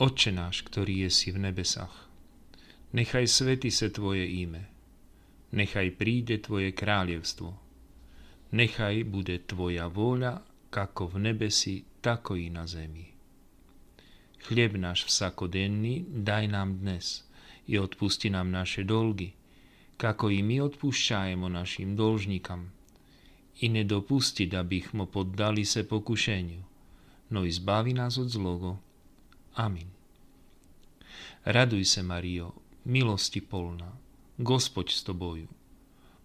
Otče náš, ktorý je si v nebesách, nechaj svety se Tvoje íme, nechaj príde Tvoje kráľevstvo, nechaj bude Tvoja vôľa, kako v nebesi, tako i na zemi. Chlieb náš vsakodenný daj nám dnes i odpusti nám naše dolgy, kako i my odpúšťajemo našim dolžníkam. I nedopusti, mo poddali se pokušeniu, no i zbavi nás od zlogo. Amin. Raduj se, Mario, milosti polná, Gospod s tobою.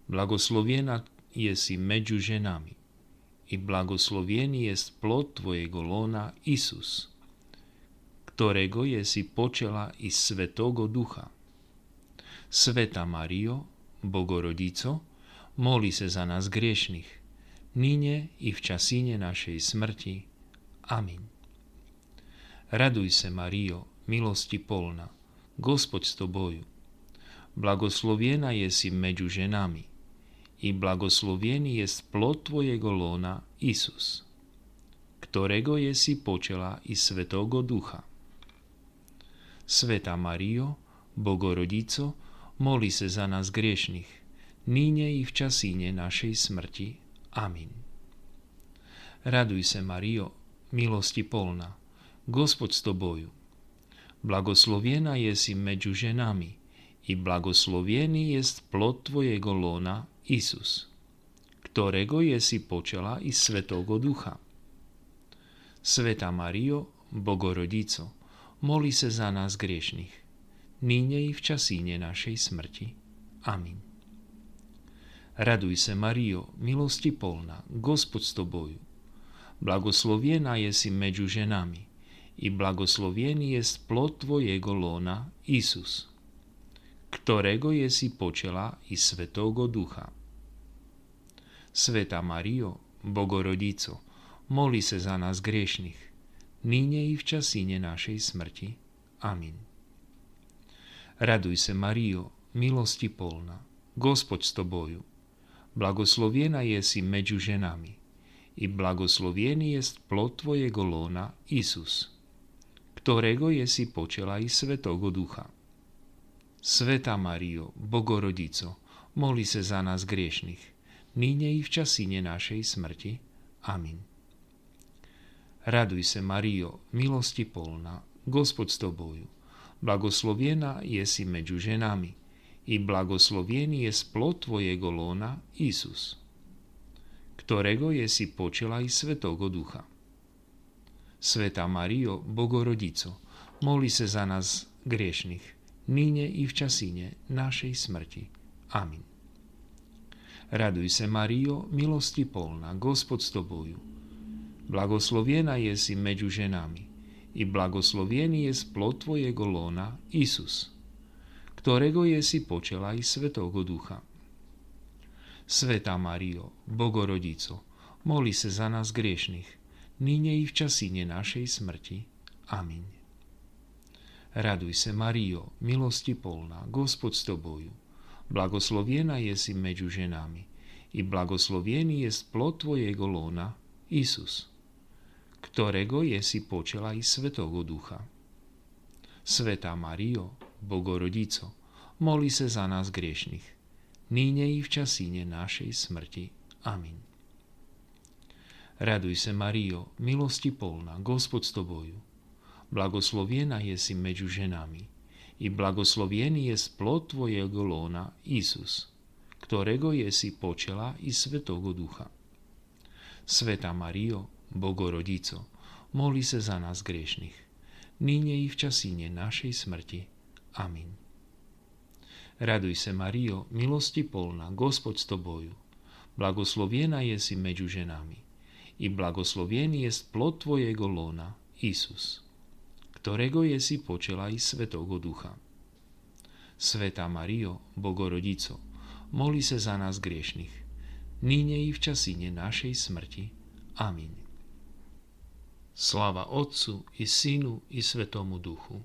Blagosloviena je si među ženami i blagosloveni jest plod tvojego lona Isus, ktorego je si počela iz Svetogo Ducha. Sveta Mario, Bogorodico, moli se za nás griešných, nine i v časine našej smrti. Amin. Raduj se, Mario, milosti polna, Gospod s tobою. Blagosloviena je si među ženami i blagoslovieni je plod tvojego lona Isus, ktorego je si počela i Svetogo Ducha. Sveta Mario, Bogorodico, moli se za nás griešných, níne i v časíne našej smrti. Amin. Raduj se, Mario, milosti polna, Gospod s tobою. Blagosloviena je si među ženami i blagosloviený jest plod tvojego lona, Isus, ktorego je si počela i Svetogo Ducha. Sveta Mario, Bogorodico, moli se za nás griešných, níne i v časíne našej smrti. Amin. Raduj se, Mario, milosti polná, Gospod s tobою. Blagosloviena je si među ženami i blagosloviený je plod tvojego lona, Isus, ktorego je si počela i Svetogo Ducha. Sveta Mario, Bogorodico, moli se za nás griešných, níne i v časíne našej smrti. Amin. Raduj se, Mario, milosti polná, Gospod s tobою. Blagosloviena je si među ženami i blagosloviený je plod tvojego lona, Isus, ktorego je si počela i Svetogo Ducha. Sveta Mario, Bogorodico, moli se za nás griešných, níne i v časíne našej smrti. Amin. Raduj se, Mario, milosti polná, Gospod s tobою. Blagosloviena je si među ženami i blagosloviený je splod tvojego lona, Isus, ktorego je si počela i Svetogo Ducha. Sveta Mario, Bogorodico, moli se za nás griešných, nyne i v časíne našej smrti. Amin. Raduj se, Mario, milosti polná, Gospod s tobою. Blagosloviena je si među ženami i blagosloviený je splod tvojego lona, Isus, ktorego je si počela i Svetogo Ducha. Sveta Mario, Bogorodico, moli se za nás griešných, nyne i v časíne našej smrti. Amin. Raduj se, Mario, milosti polná, Gospod s tobою. Blagosloviena je si među ženami i blagosloviený je plod tvojego lona, Isus, ktorego je si počela i Svetogo Ducha. Sveta Mario, Bogorodico, moli se za nás griešných, níne i v časíne našej smrti. Amin. Raduj se, Mario, milosti polná, Gospod s tobою blagosloviena je si među ženami i blagosloviený je splod tvojego lona Isus, ktorego je si počela i Svetogo Ducha. Sveta Mario, Bogorodico, moli se za nás griešných, nyne i v časíne našej smrti. Amin. Raduj se, Mario, milosti polná, Gospod s tobою. Blagosloviena je si među ženami i blagosloviený je plod tvojego lona, Isus ktorého je si počela i Svetogo Ducha. Sveta Mario, Bogorodico, moli sa za nás griešných, nyne i v časíne našej smrti. Amin. Slava Otcu i Synu i Svetomu Duchu,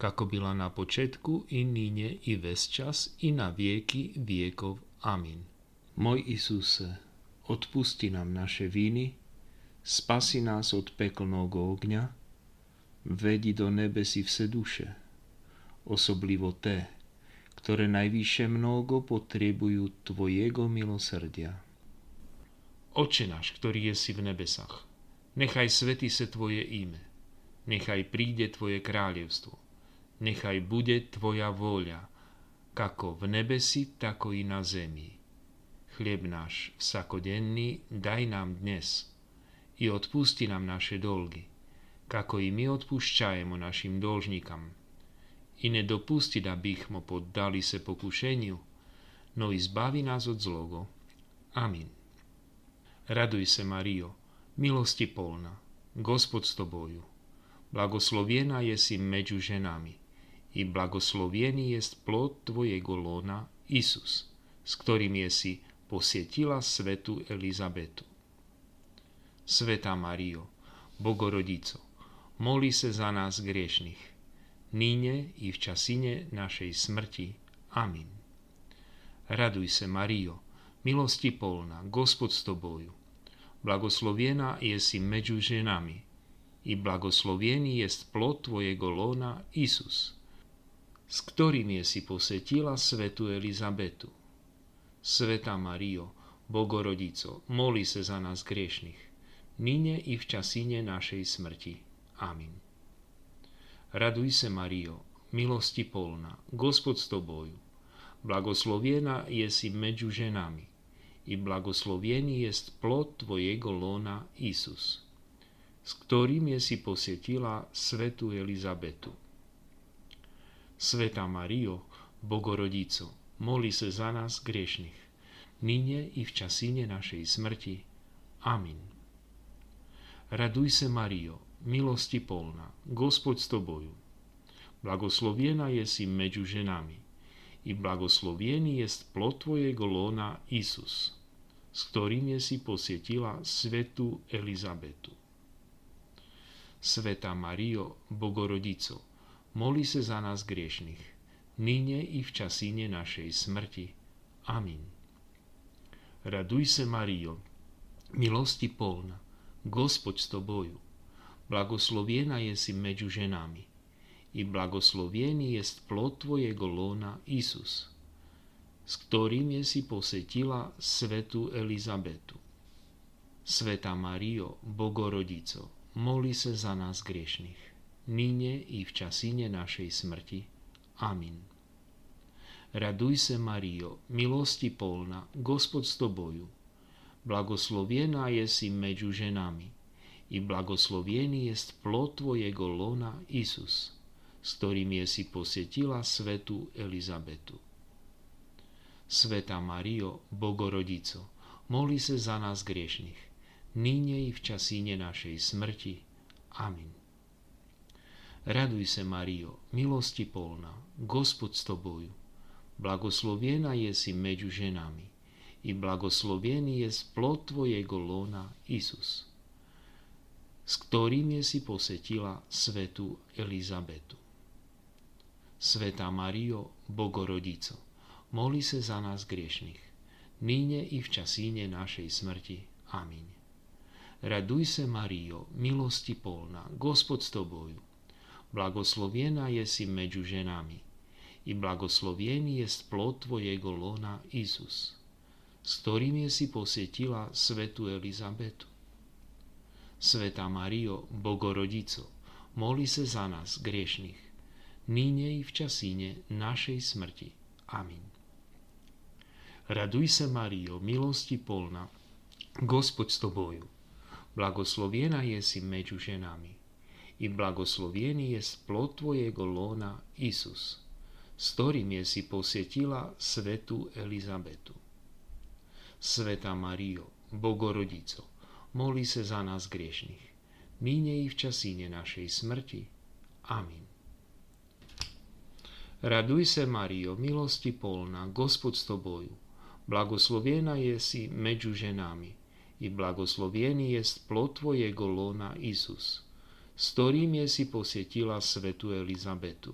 kako byla na početku i nyne i ves čas i na vieky viekov. Amin. Moj Isuse, odpusti nám naše viny, spasi nás od peklného ogňa, vedi do nebesi vse duše, osoblivo te, ktoré najvyššie mnogo potrebujú Tvojego milosrdia. Oče náš, ktorý je si v nebesách, nechaj svety se Tvoje ime, nechaj príde Tvoje kráľovstvo, nechaj bude Tvoja vôľa, kako v nebesi, tako i na zemi. Chlieb náš vsakodenný daj nám dnes i odpusti nám naše dolgy, kako i my odpúšťajemo našim dolžníkam. I ne dopusti da bihmo poddali se pokušenju, no izbavi nás od zlogo. Amin. Raduj se, Mario, milosti polna, Gospod s tobою. Blagoslovjena jesi među ženami i blagoslovjeni jest plod tvojego lona, Isus, s ktorým je si posjetila svetu Elizabetu. Sveta Mario, Bogorodico, moli se za nás griešných, níne i v časine našej smrti. Amin. Raduj se, Mario, milosti polna, Gospod s tobою. Blagoslovjena si među ženami i blagoslovjeni jest plod tvojego lona, Isus, s ktorým je si posetila svetu Elizabetu. Sveta Mario, Bogorodico, moli se za nás griešných, nine i v časine našej smrti. Amin. Raduj se, Mario, milosti polna, Gospod s tobою. Blagosloviena je si među ženami i blagoslovieni jest plod tvojego lona Isus, s ktorým je si posjetila svetu Elizabetu. Sveta Mario, Bogorodico, moli se za nás griešných, nyne i v časine našej smrti. Amin. Raduj se, Mario, milosti polna, Gospod s tobою. Blagosloviena je si među ženami i blagoslovieni jest plod tvojego lona Isus, s ktorým je si posjetila svetu Elizabetu. Sveta Mario, Bogorodico, moli se za nás griešných, nyne i v časíne našej smrti. Amin. Raduj se, Mario, milosti polna, Gospod s tobою, blagosloviena je si među ženami i blagosloviený je plod tvojego lona Isus, s ktorým je si posetila svetu Elizabetu. Sveta Mario, Bogorodico, moli se za nás griešných nyne i v časine našej smrti. Amin. Raduj se, Mario, milosti polna, Gospod s tobою. Blagosloviená je si među ženami i blagoslovieni jest plod tvojego lona Isus, s ktorým je si posjetila svetu Elizabetu. Sveta Mario, Bogorodico, moli se za nás griešných, nyne i v časíne našej smrti. Amin. Raduj se, Mario, milosti polna, Gospod s tobою. Blagoslovjena jesi među ženami i blagoslovjeni je plod tvojego lona, Isus, s ktorým je si posetila svetu Elizabetu. Sveta Mario, Bogorodico, moli se za nás griešných, nyne i v časíne našej smrti. Amin. Raduj se, Mario, milosti polna, Gospod s tobою, blagoslovjena jesi među ženami i blagoslovjeni jest plod tvojego lona Isus, s ktorým je si posjetila svetu Elizabetu. Sveta Mario, Bogorodico, moli se za nás griešných, nyne i v časíne našej smrti. Amin. Raduj se, Mario, milosti polna, Gospod s tobою, blagoslovjena jesi među ženami i blagoslovjeni je plod tvojego lona Isus, s ktorým je si posjetila svetu Elizabetu. Sveta Mario, Bogorodico, moli se za nás griešných, nyne i v časíne našej smrti. Amin. Raduj se, Mario, milosti polna, Gospod s tobою, blagoslovjena je si među ženami i blagoslovjeni jest plod tvojego lona Isus, s ktorým je si posjetila svetu Elizabetu.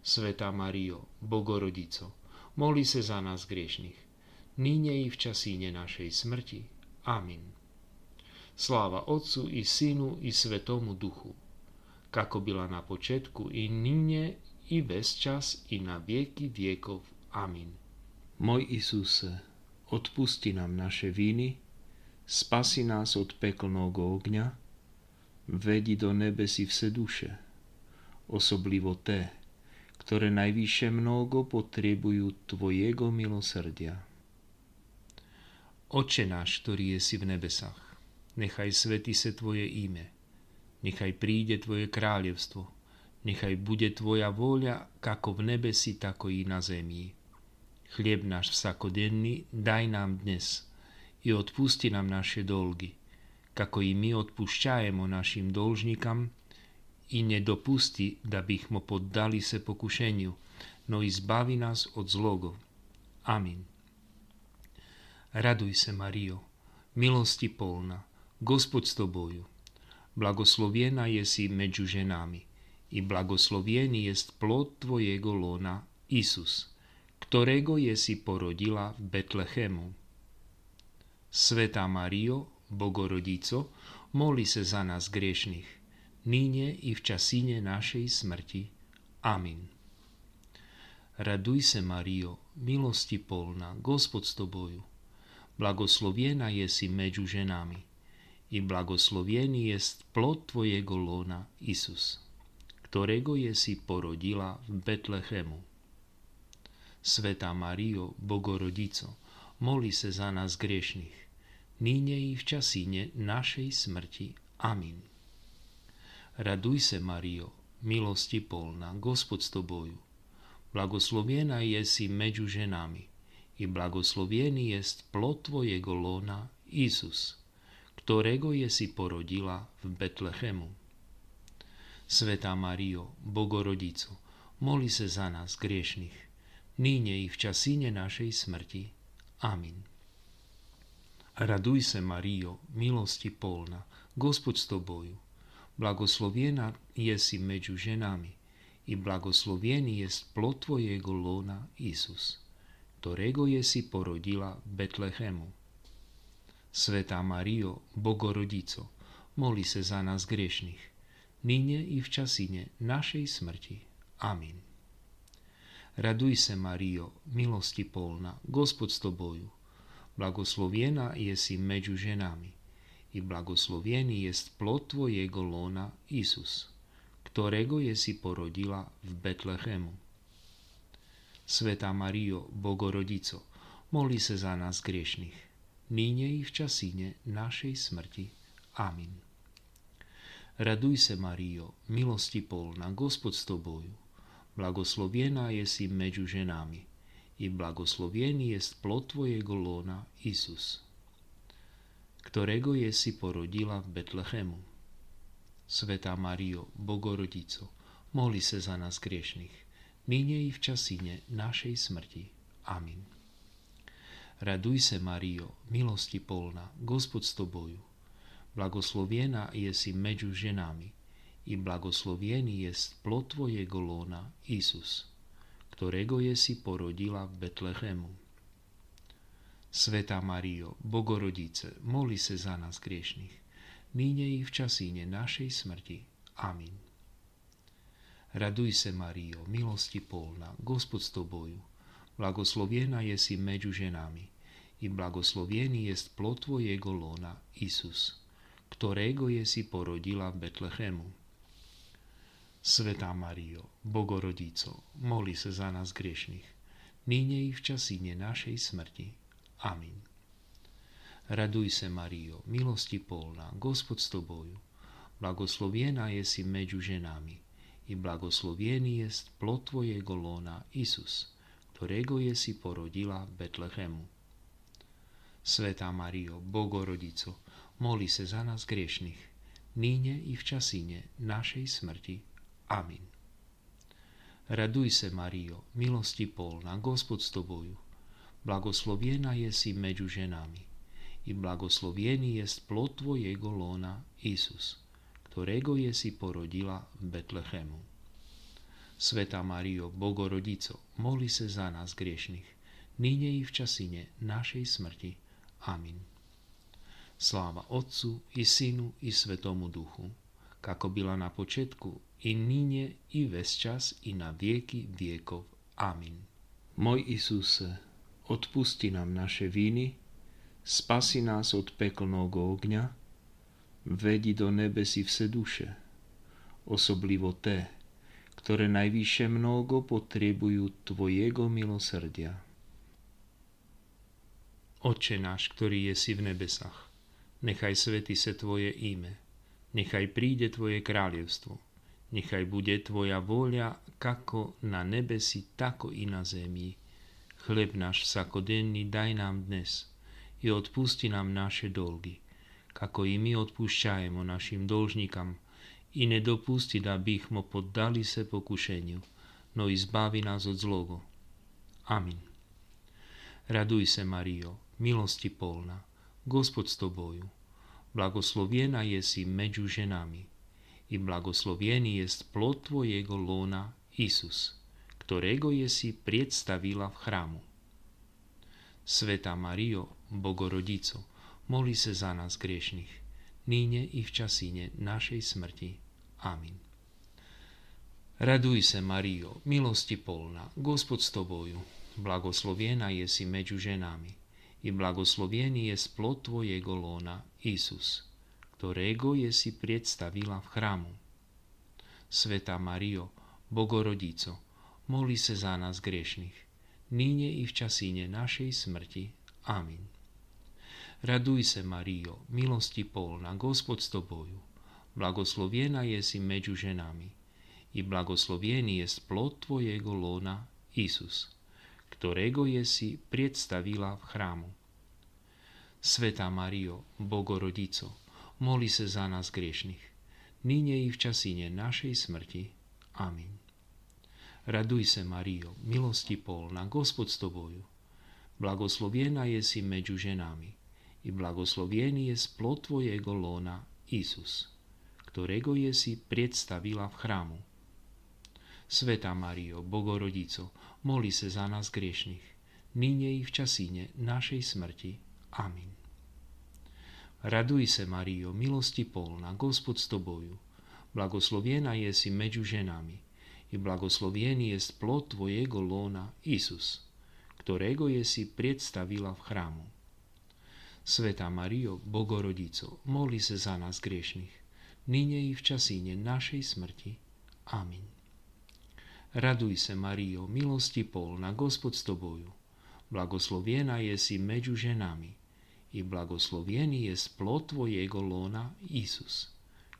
Sveta Mario, Bogorodico, moli se za nás griešných, nyne i v časíne našej smrti. Amin. Sláva Otcu i Synu i Svetomu Duchu, kako byla na početku i nyně, i bez čas, i na vieky viekov. Amin. Môj Isuse, odpusti nám naše viny, spasi nás od peklného ogňa, vedi do nebesí vse duše, osoblivo te, ktoré najvyššie mnogo potrebujú Tvojego milosrdia. Oče náš, ktorý je si v nebesách, nechaj svety se Tvoje ime, nechaj príde Tvoje kráľovstvo, nechaj bude Tvoja vôľa, kako v nebesi, tako i na zemi. Chlieb náš vsakodenný daj nám dnes i odpusti nám naše dolgy, kako i my odpúšťajemo našim dolžnikam, i nedopusti da bihmo poddali se pokušenju, no izbavi nas od zlogo. Amin. Raduj se, Mario, milosti polna, Gospod s tobою. Blagoslovljena jesi među ženami i blagoslovljeni jest plod tvojego lona, Isus, ktorego jesi porodila v Betlehemu. Sveta Mario, Bogorodico, moli se za nas grešnih, nyne i v časine našej smrti. Amin. Raduj se, Mario, milosti polna, Gospod s tobою. Blagosloviena je si među ženami i blagosloveni jest plod tvojego lona, Isus, ktorego je si porodila v Betlehemu. Sveta Mario, Bogorodico, moli se za nás griešných, nyne i v časine našej smrti. Amin. Raduj se, Mario, milosti polna, Gospod s tobою. Blagoslovljena jesi među ženami i blagoslovljeni jest plod tvojego lona, Isus, ktorego jesi porodila v Betlehemu. Sveta Mario, Bogorodico, moli se za nás griešných, nyne i v časine našej smrti. Amin. Raduj se, Mario, milosti polna, Gospod s tobою Blagoslovljena jesi među ženami i blagoslovljeni jest plod tvojego lona Isus, ktorego jesi porodila Betlehemu. Sveta Mario, Bogorodico, moli se za nás grešných, nyne i v časine našej smrti. Amin. Raduj se, Mario, milosti polna, Gospod s tobою, Blagoslovljena jesi među ženami i blagoslovljeni jest plod tvojego lona Isus, ktorego je si porodila v Betlehemu. Sveta Mario, Bogorodico, moli se za nás griešných, nyne i v časine našej smrti. Amin. Raduj se, Mario, milosti polna, Gospod s tobою, blagoslovljena je si među ženami i blagoslovljeni jest plod tvojego lona Isus, ktorého je si porodila v Betlehemu. Sveta Mario, Bogorodico, mohli se za nás griešných, nyne i v časine našej smrti. Amin. Raduj se, Mario, milosti polna, Gospod s tobою. Blagosloviena je si među ženami i blagosloviený je plod tvojego lona, Isus, ktorého je si porodila v Betlehemu. Sveta Mario, Bogorodice, moli se za nás griešných, nyne i v časíne našej smrti. Amin. Raduj se, Mario, milosti polna, Gospod s tobою, blagosloviena je si među ženami i blagosloviený je plod tvojego lona, Isus, ktorého je si porodila v Betlehemu. Sveta Mario, Bogorodico, moli se za nás griešných, nyne i v časíne našej smrti. Amin. Raduj se, Mario, milosti polna, Gospod s tobою. Blagoslovljena je si među ženami i blagoslovljeni jest plod tvojego lona, Isus, ktorego je si porodila v Betlehemu. Sveta Mario, Bogorodico, moli se za nás griešných, nyne i v časine našej smrti. Amin. Raduj se, Mario, milosti polna, Gospod s tobою blagoslovljena jesi među ženami i blagoslovljeni jest plod tvojego lona, Isus, ktorego jesi porodila Betlehemu. Sveta Mario, Bogorodico, moli se za nás griešných, nyne i v časine našej smrti. Amin. Sláva Otcu i Synu i Svetomu Duchu, kako byla na početku, i nyne, i ves čas, i na vieky viekov. Amin. Môj Isuse, odpusti nám naše viny, spasi nás od peklného ogňa, vedi do nebesí vse duše, osoblivo té, ktoré najvyššie mnogo potrebujú Tvojego milosrdia. Oče náš, ktorý je si v nebesách, nechaj svety se Tvoje ime, nechaj príde Tvoje kráľovstvo, Nechaj bude Tvoja vôľa kako na nebesi, tako i na zemi. Chleb náš vsakodenný daj nám dnes i odpusti nám naše dolgy, kako i my odpúšťajemo našim dolžníkam i nedopusti da bychmo poddali se pokušeniu, no i zbavi nás od zlogo. Amin. Raduj se, Mario, milosti polna, Gospod s Tobою, blagosloviena je si među ženami, i blagoslovený jest plod Tvojego lona, Isus, ktorého je si predstavila v chrámu. Sveta Mario, Bogorodico, moli se za nás griešných, níne i v časíne našej smrti. Amin. Raduj se, Mario, milosti polná, Gospod s Tobою, blagoslovená je si među ženami, i blagoslovený je splod Tvojego lona, Isus, ktorého je si predstavila v chrámu. Sveta Mario, Bogorodico, moli se za nás griešných, níne i v časíne našej smrti. Amin. Raduj se, Mario, milosti polná, Gospod s Tobою, blagosloviena je si među ženami, i blagoslovený je splod Tvojego lona, Isus, ktorého je si predstavila v chrámu. Sveta Mario, Bogorodico, moli se za nás griešných, nyne i v časíne našej smrti. Amin. Raduj se, Mario, milosti polná, Gospod s Tobою. Blagosloviena je si među ženami i blagoslovený je splod Tvojego lona, Isus, ktorého je si predstavila v chrámu. Sveta Mario, Bogorodico, moli se za nás griešných, nyne i v časíne našej smrti. Amin. Raduj se, Mario, milosti polná, Gospod s Tobою. Blagosloviena je si među ženami i blagoslovený je plod Tvojego lona, Isus, ktorého je si predstavila v chrámu. Sveta Mario, Bogorodico, moli se za nás griešných, nyne i v časíne našej smrti. Amin. Raduj se, Mario, milosti polná, Gospod s Tobою. Blagosloviena je si među ženami i blagoslovený je splod Tvojego lona Isus,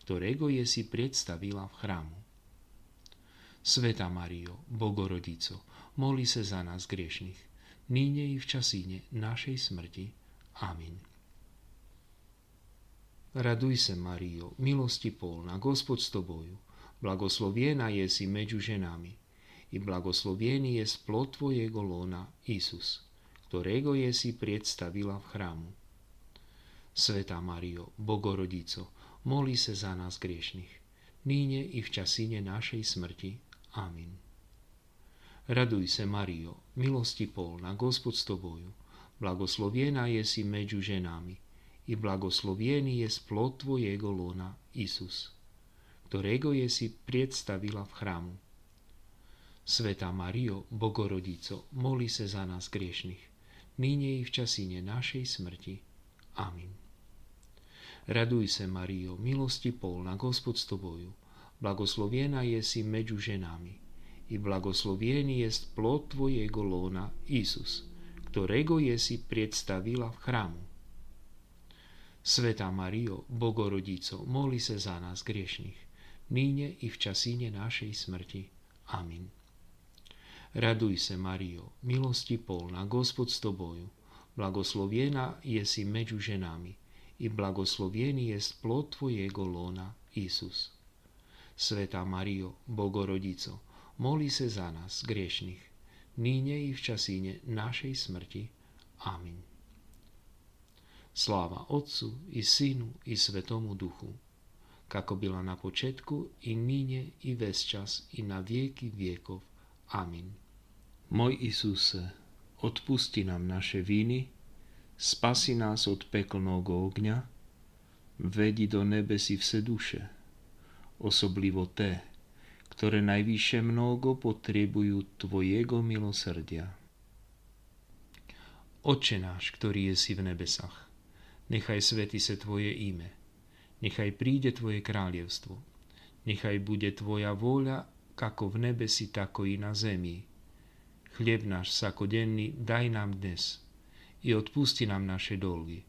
ktorého je si predstavila v chrámu. Sveta Mario, Bogorodico, moli se za nás griešných, nyne i v časíne našej smrti. Amin. Raduj se, Mario, milosti polná, Gospod s Tobою, blagoslovená je si među ženami, i blagoslovený je splod Tvojego lona, Isus, ktorého je si predstavila v chrámu. Sveta Mario, Bogorodico, moli se za nás griešných, níne i v časíne našej smrti. Amin. Raduj se, Mario, milosti polná, Gospod s Tobою, blagoslovená je si među ženami, i blagoslovený je splod Tvojego lona, Isus, ktorého je si predstavila v chrámu. Sveta Mario, Bogorodico, moli se za nás griešných, nyne i v časíne našej smrti. Amin. Raduj se, Mario, milosti polná, Gospod s Tobою, blagoslovená je si među ženami i blagoslovený je plod Tvojego lona, Isus, ktorého je si predstavila v chrámu. Sveta Mario, Bogorodico, moli se za nás griešných, nyne i v časíne našej smrti. Amin. Raduj se, Mario, milosti polná, Gospod s Tobою, blagoslovená je si među ženami i blagoslovený je splod Tvojego lona, Isus. Sveta Mario, Bogorodico, moli se za nás, griešných, nyne i v časíne našej smrti. Amin. Sláva Otcu i Synu i Svetomu Duchu, kako byla na početku i nyne i ves čas i na vieky viekov. Amin. Môj Isuse, odpusti nám naše viny, spasi nás od peklného ogňa, vedi do nebesí vse duše, osoblivo té, ktoré najvyššie mnogo potrebujú Tvojego milosrdia. Oče náš, ktorý je si v nebesách, nechaj svety se Tvoje ime, nechaj príde Tvoje kráľovstvo, nechaj bude Tvoja vôľa, ako v nebesi, tako i na zemi. Chlieb náš sakodenný daj nám dnes i odpusti nám naše dolgy,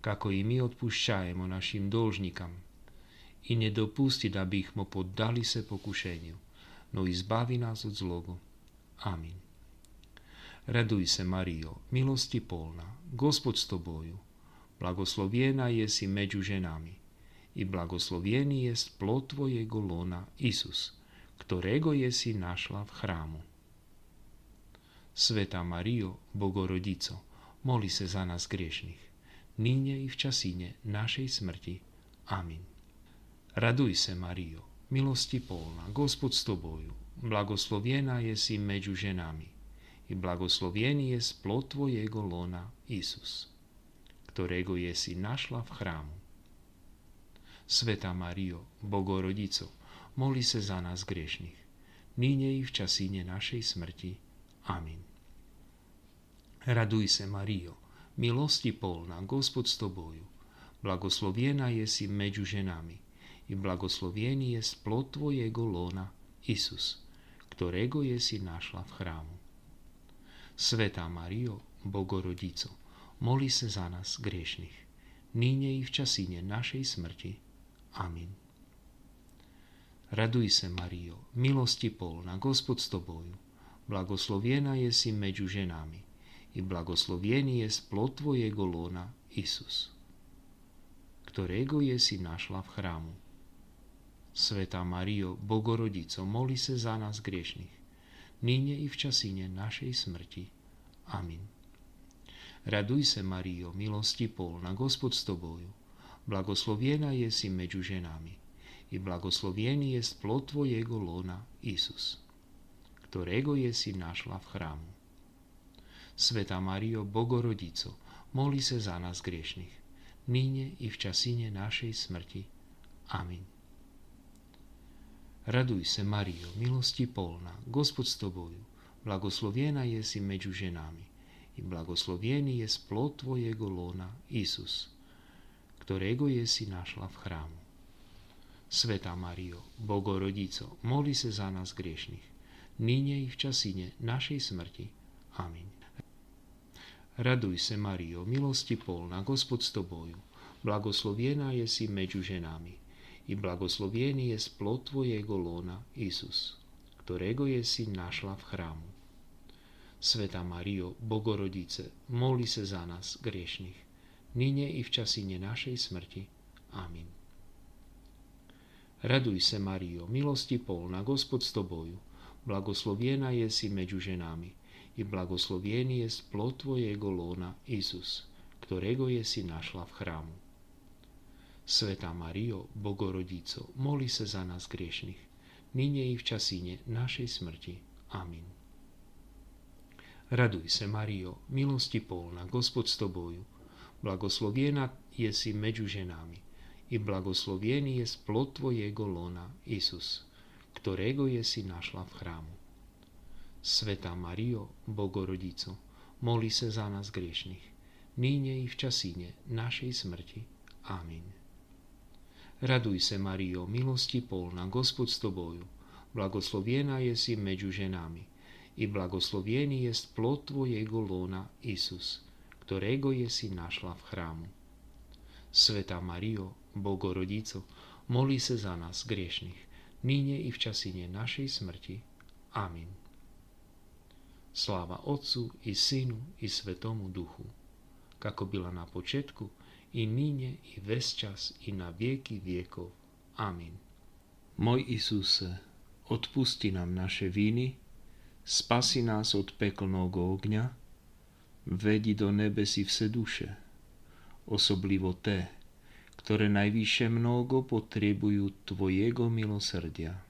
kako i my odpúšťajemo našim dolžnikam. I nedopusti, aby ich mo poddali se pokušeniu, no i zbavi nás od zlogu. Amin. Raduj se, Mario, milosti polna, Gospod s tobою, blagoslovljena jesi među ženami i blagoslovljeni jest plod tvojego lona, Isus, ktorego jesi našla v chrámu. Sveta Mario, Bogorodico, moli se za nás griešných, nyne i v časine našej smrti. Amin. Raduj se, Mario, milosti polna, Gospod s tobою, blagoslovljena jesi među ženami i blagoslovljeni je plod tvojego lona Isus, ktorego je si našla v chrámu. Sveta Mario, Bogorodico, moli se za nás griešných, nyne i v časíne našej smrti. Amin. Raduj se, Mario, milosti polná, Gospod s tobою, blagoslovljena je si među ženami i blagoslovljeni je plod tvojego lona Isus, ktorego je si našla v chrámu. Svetá Mario, Bogorodico, moli sa za nás griešných, nyne i v časíne našej smrti. Amin. Raduj sa, Mario, milosti polná, Gospod s tobою, blagosloviená je si medzi ženami i blagosloviený je plod tvojego lona, Isus, ktorého je si našla v chrámu. Sveta Mario, Bogorodico, moli sa za nás griešných, nyne i v časíne našej smrti. Amin. Raduj se, Mario, milosti polna, Gospod s tobою, blagoslovljena je si među ženami i blagoslovljeni je plod tvojego lona, Isus, ktorego je si našla v chrámu. Sveta Mario, Bogorodico, moli se za nás griešných, nyne i v časine našej smrti. Amin. Raduj se, Mario, milosti polna, Gospod s tobою, blagoslovljena je si među ženami i blagoslovljeni je plod tvojego lona, Isus, ktorego je si našla v chrámu. Sveta Mario, Bogorodico, moli se za nás griešných, nyne i v časine našej smrti. Amin. Raduj se, Mario, milosti polna, Gospod s tobою, blagoslovljena je si među ženami i blagoslovljeni je plod tvojego lona, Isus, ktorego je si našla v chrámu. Sveta Mario, Bogorodice, moli sa za nás, griešných, nyne i v časine našej smrti. Amin. Raduj se, Mario, milosti polná, Gospod s tobою, blagosloviená je si medzi ženami i blagosloviený je plod tvojego lona, Isus, ktorého je si našla v chrámu. Sveta Mario, Bogorodico, moli sa za nás griešných, nyne i v časíne našej smrti. Amin. Raduj se, Mario, milosti polná, Gospod s tobою, blagosloviená je si medzi ženami i blagosloviený je plod tvojego lona, Isus, ktorého je si našla v chrámu. Sveta Mario, Bogorodico, moli sa za nás griešných, nyne i v časíne našej smrti. Amin. Raduj se, Mario, milosti polná, Gospod s tobою, blagoslovljena je si među ženami i blagoslovljeni je plod tvojego lona, Isus, ktorego je si našla v chrámu. Sveta Mario, Bogorodico, moli se za nás griešných, nyne i v časine našej smrti. Amin. Sláva Otcu i Synu i Svetomu Duchu, kako bila na početku, i nyne, i ves čas, i na vieky viekov. Amin. Môj Isuse, odpusti nám naše viny, spasi nás od peklného ogňa, vedi do nebesi vse duše, osoblivo te, ktoré najvyššie mnogo potrebujú Tvojego milosrdia.